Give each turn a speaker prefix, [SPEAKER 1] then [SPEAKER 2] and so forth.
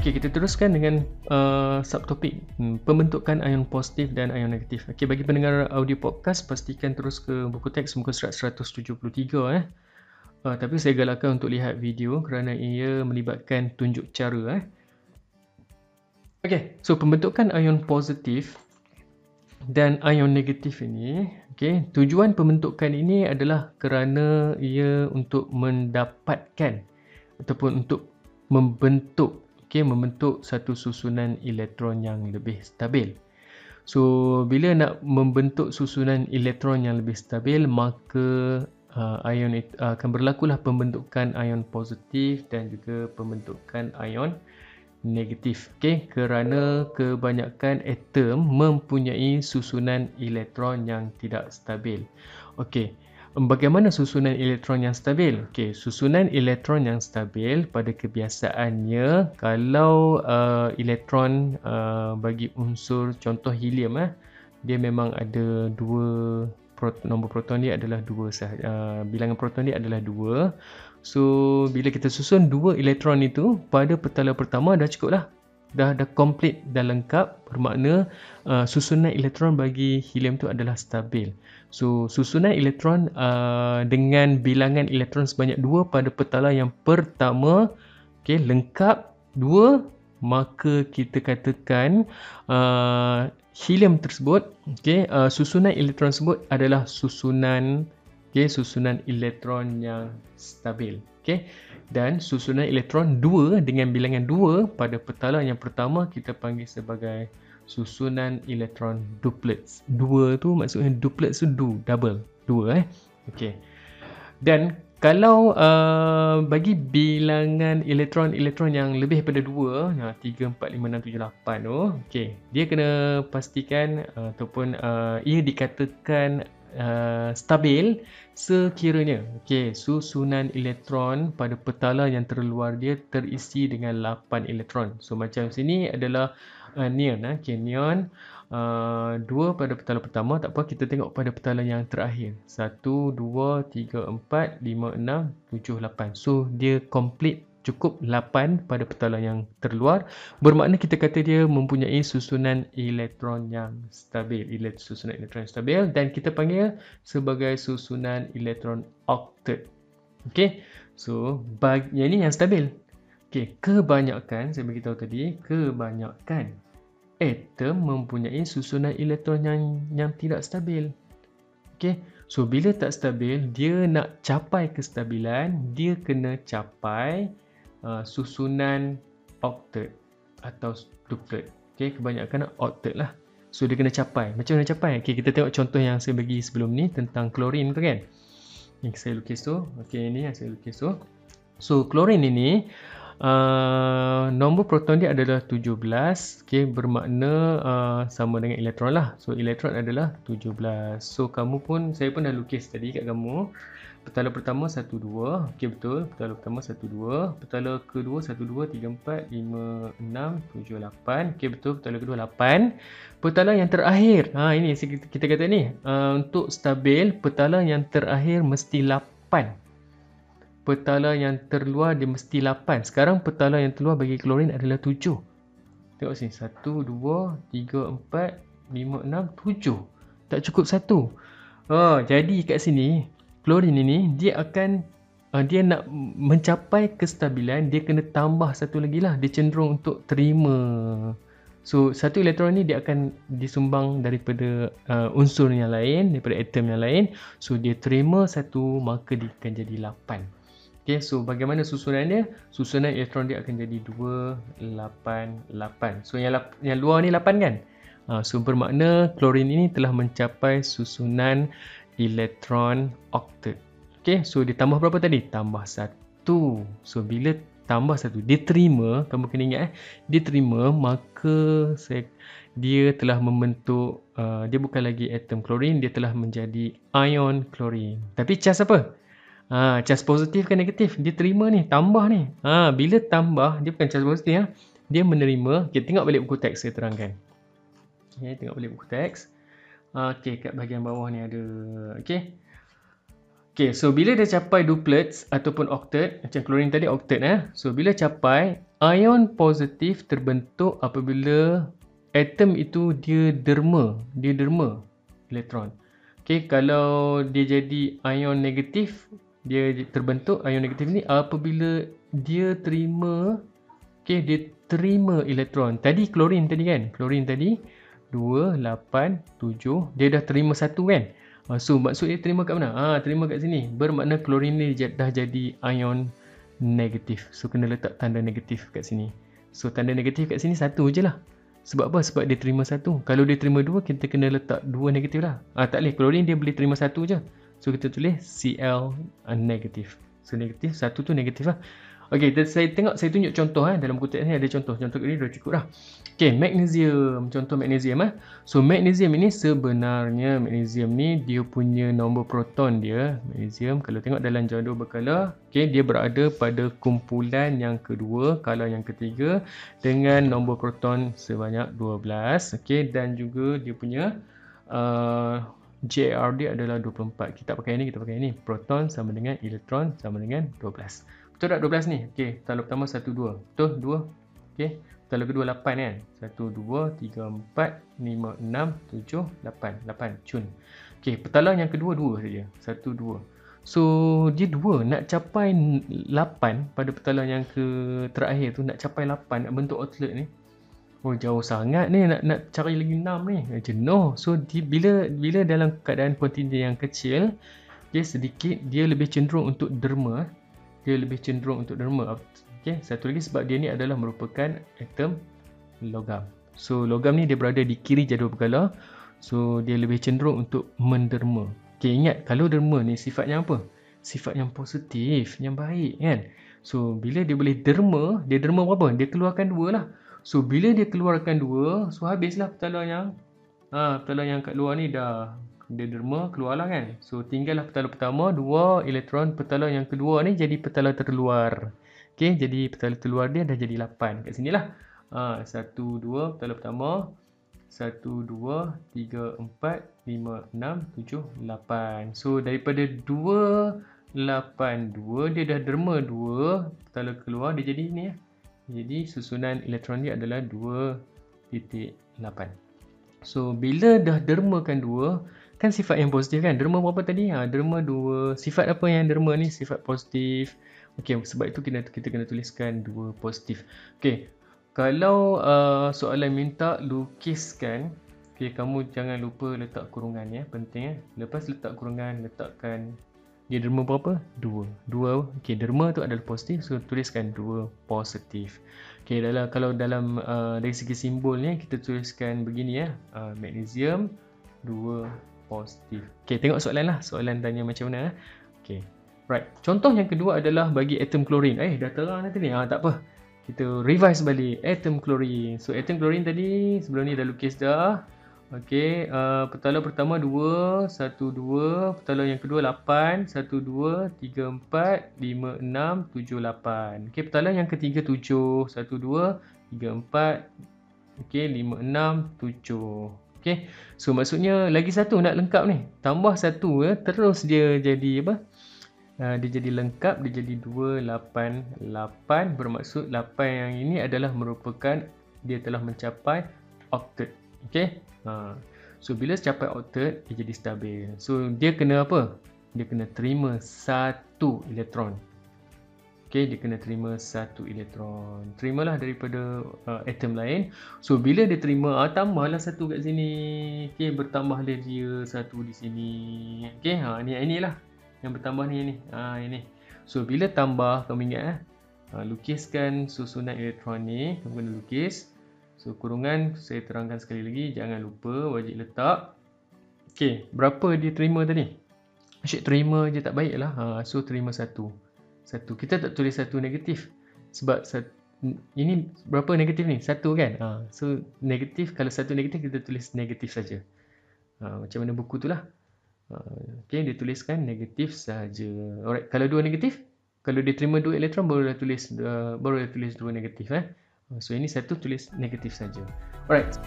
[SPEAKER 1] Okey, kita teruskan dengan uh, subtopik hmm, pembentukan ion positif dan ion negatif. Okey, bagi pendengar audio podcast pastikan terus ke buku teks muka surat 173 eh. Uh, tapi saya galakkan untuk lihat video kerana ia melibatkan tunjuk cara eh. Okey, so pembentukan ion positif dan ion negatif ini, okey, tujuan pembentukan ini adalah kerana ia untuk mendapatkan ataupun untuk membentuk okay, membentuk satu susunan elektron yang lebih stabil. So, bila nak membentuk susunan elektron yang lebih stabil, maka uh, ion it, uh, akan berlakulah pembentukan ion positif dan juga pembentukan ion negatif. Okay? Kerana kebanyakan atom mempunyai susunan elektron yang tidak stabil. Okay. Bagaimana susunan elektron yang stabil? Okey, susunan elektron yang stabil pada kebiasaannya kalau uh, elektron uh, bagi unsur contoh helium eh dia memang ada dua prot- nombor proton dia adalah dua sah- uh, bilangan proton dia adalah dua. So bila kita susun dua elektron itu pada petala pertama dah cukup lah dah dah komplit dah lengkap bermakna uh, susunan elektron bagi helium tu adalah stabil. So susunan elektron uh, dengan bilangan elektron sebanyak dua pada petala yang pertama okey lengkap dua maka kita katakan uh, helium tersebut okey uh, susunan elektron tersebut adalah susunan okey susunan elektron yang stabil okey dan susunan elektron 2 dengan bilangan 2 pada petala yang pertama kita panggil sebagai susunan elektron duplets. 2 tu maksudnya duplets tu du, double, 2 eh. Okey. Dan kalau uh, bagi bilangan elektron-elektron yang lebih daripada 2, nah 3 4 5 6 7 8 tu, okey. Dia kena pastikan uh, ataupun uh, ia dikatakan uh, stabil sekiranya okey susunan elektron pada petala yang terluar dia terisi dengan 8 elektron. So macam sini adalah uh, neon eh okay, neon uh, dua pada petala pertama tak apa kita tengok pada petala yang terakhir. 1 2 3 4 5 6 7 8. So dia complete cukup 8 pada petala yang terluar. Bermakna kita kata dia mempunyai susunan elektron yang stabil Elekt susunan elektron yang stabil dan kita panggil sebagai susunan elektron octet. Okey? So bag yang ini yang stabil. Okey kebanyakan saya bagi tahu tadi kebanyakan atom mempunyai susunan elektron yang yang tidak stabil. Okey? So bila tak stabil dia nak capai kestabilan dia kena capai uh, susunan octet atau duplet. Okay, kebanyakan octet lah. So dia kena capai. Macam mana capai? Okay, kita tengok contoh yang saya bagi sebelum ni tentang klorin tu kan. Yang saya lukis tu. Okay, ini yang saya lukis tu. So klorin ini uh, nombor proton dia adalah 17. Okay, bermakna uh, sama dengan elektron lah. So elektron adalah 17. So kamu pun, saya pun dah lukis tadi kat kamu. Petala pertama 1 2. Okey betul. Petala pertama 1 2. Petala kedua 1 2 3 4 5 6 7 8. Okey betul. Petala kedua 8. Petala yang terakhir. Ha ini kita, kata ni. Uh, untuk stabil petala yang terakhir mesti 8. Petala yang terluar dia mesti 8. Sekarang petala yang terluar bagi klorin adalah 7. Tengok sini. 1 2 3 4 5 6 7. Tak cukup 1. Oh, jadi kat sini klorin ini dia akan uh, dia nak mencapai kestabilan dia kena tambah satu lagi lah dia cenderung untuk terima so satu elektron ni dia akan disumbang daripada uh, unsur yang lain daripada atom yang lain so dia terima satu maka dia akan jadi 8 Okay, so bagaimana susunan dia? Susunan elektron dia akan jadi 2, 8, 8. So yang, yang luar ni 8 kan? Uh, so bermakna klorin ini telah mencapai susunan elektron octet. Okay, so dia tambah berapa tadi? Tambah satu. So bila tambah satu, dia terima, kamu kena ingat eh, dia terima maka saya, dia telah membentuk, uh, dia bukan lagi atom klorin, dia telah menjadi ion klorin. Tapi cas apa? Ha, cas positif ke negatif? Dia terima ni, tambah ni. Ha, bila tambah, dia bukan cas positif. Ha? Dia menerima, kita tengok balik buku teks saya terangkan. Okay, tengok balik buku teks. Okey, kat bahagian bawah ni ada. Okey. Okay, so bila dia capai duplets ataupun octet, macam klorin tadi octet eh. So bila capai, ion positif terbentuk apabila atom itu dia derma, dia derma elektron. Okay, kalau dia jadi ion negatif, dia terbentuk ion negatif ni apabila dia terima, okay, dia terima elektron. Tadi klorin tadi kan, klorin tadi 2, 8, 7, dia dah terima satu kan. Uh, so maksud dia terima kat mana? Ah, terima kat sini. Bermakna klorin ni dah jadi ion negatif. So kena letak tanda negatif kat sini. So tanda negatif kat sini satu je lah. Sebab apa? Sebab dia terima satu. Kalau dia terima dua, kita kena letak dua negatif lah. Ah, tak boleh. Klorin dia boleh terima satu je. So kita tulis Cl negatif. So negatif, satu tu negatif lah. Okey, saya tengok saya tunjuk contoh eh dalam teks ni ada contoh. Contoh ini dah cukup dah. Okey, magnesium. Contoh magnesium eh. So magnesium ini sebenarnya magnesium ni dia punya nombor proton dia, magnesium kalau tengok dalam jadual berkala, okey dia berada pada kumpulan yang kedua, kala yang ketiga dengan nombor proton sebanyak 12. Okey dan juga dia punya uh, JR dia adalah 24. Kita pakai ini, kita pakai ini. Proton sama dengan elektron sama dengan 12. Betul tak 12 ni? Okey, tanda pertama 1 2. Betul 2. Okey. Tanda kedua 8 kan? 1 2 3 4 5 6 7 8. 8 cun. Okey, petalang yang kedua 2 saja. 1 2. So, dia 2 nak capai 8 pada petalang yang ke terakhir tu nak capai 8 nak bentuk outlet ni. Oh jauh sangat ni nak nak cari lagi 6 ni. Eh, jenuh. So di, bila bila dalam keadaan kuantiti yang kecil, dia sedikit dia lebih cenderung untuk derma dia lebih cenderung untuk derma. Okay, satu lagi sebab dia ni adalah merupakan atom logam. So logam ni dia berada di kiri jadual berkala. So dia lebih cenderung untuk menderma. Okay, ingat kalau derma ni sifatnya apa? Sifat yang positif, yang baik kan? So bila dia boleh derma, dia derma berapa? Dia keluarkan dua lah. So bila dia keluarkan dua, so habislah petalang yang ha, petalang yang kat luar ni dah dia derma keluarlah kan. So tinggallah petalang pertama, dua elektron petalang yang kedua ni jadi petalang terluar. Okey, jadi petalang terluar dia dah jadi 8 kat sinilah. Ha, 1 2 petalang pertama. 1 2 3 4 5 6 7 8. So daripada 2 8 2 dia dah derma 2 petalang keluar dia jadi ni ya. Jadi susunan elektron dia adalah 2.8. So bila dah dermakan 2 kan sifat yang positif kan? Derma berapa tadi? Ha derma dua. Sifat apa yang derma ni? Sifat positif. Okey sebab itu kita kita kena tuliskan dua positif. Okey kalau uh, soalan minta lukiskan okey kamu jangan lupa letak kurungan ya. Penting ya. Lepas letak kurungan letakkan dia derma berapa dua dua okey derma tu adalah positif so tuliskan dua positif okey dalam kalau dalam uh, dari segi simbolnya kita tuliskan begini ya uh, magnesium dua positif. Okay, tengok soalan lah. Soalan tanya macam mana. Eh? Okay. Right. Contoh yang kedua adalah bagi atom klorin. Eh, dah terang nanti ni. Ah, tak apa. Kita revise balik. Atom klorin. So, atom klorin tadi sebelum ni dah lukis dah. Okay. Uh, petalang pertama 2. 1, 2. Petalang yang kedua 8. 1, 2, 3, 4, 5, 6, 7, 8. Okay. Petalang yang ketiga 7. 1, 2, 3, 4. Okay. 5, 6, 7. Okay. So maksudnya lagi satu nak lengkap ni. Tambah satu ya, terus dia jadi apa? Uh, dia jadi lengkap, dia jadi 2, 8, 8. Bermaksud 8 yang ini adalah merupakan dia telah mencapai octet. Okay. Uh, so bila capai octet, dia jadi stabil. So dia kena apa? Dia kena terima satu elektron. Okay, dia kena terima satu elektron. Terimalah daripada uh, atom lain. So, bila dia terima, ah, tambahlah satu kat sini. Okay, bertambahlah dia satu di sini. Okay, ha, ni inilah. Yang bertambah ni, ni. Ha, ini. So, bila tambah, kamu ingat eh. Ha, lukiskan susunan elektron ni. Kamu kena lukis. So, kurungan saya terangkan sekali lagi. Jangan lupa, wajib letak. Okay, berapa dia terima tadi? Asyik terima je tak baik lah. Ha, so, terima satu satu kita tak tulis satu negatif sebab satu, ini berapa negatif ni satu kan ha, so negatif kalau satu negatif kita tulis negatif saja ha, macam mana buku tu lah ha, okay, dia tuliskan negatif saja alright kalau dua negatif kalau dia terima dua elektron baru dia tulis uh, baru dia tulis dua negatif eh so ini satu tulis negatif saja. Alright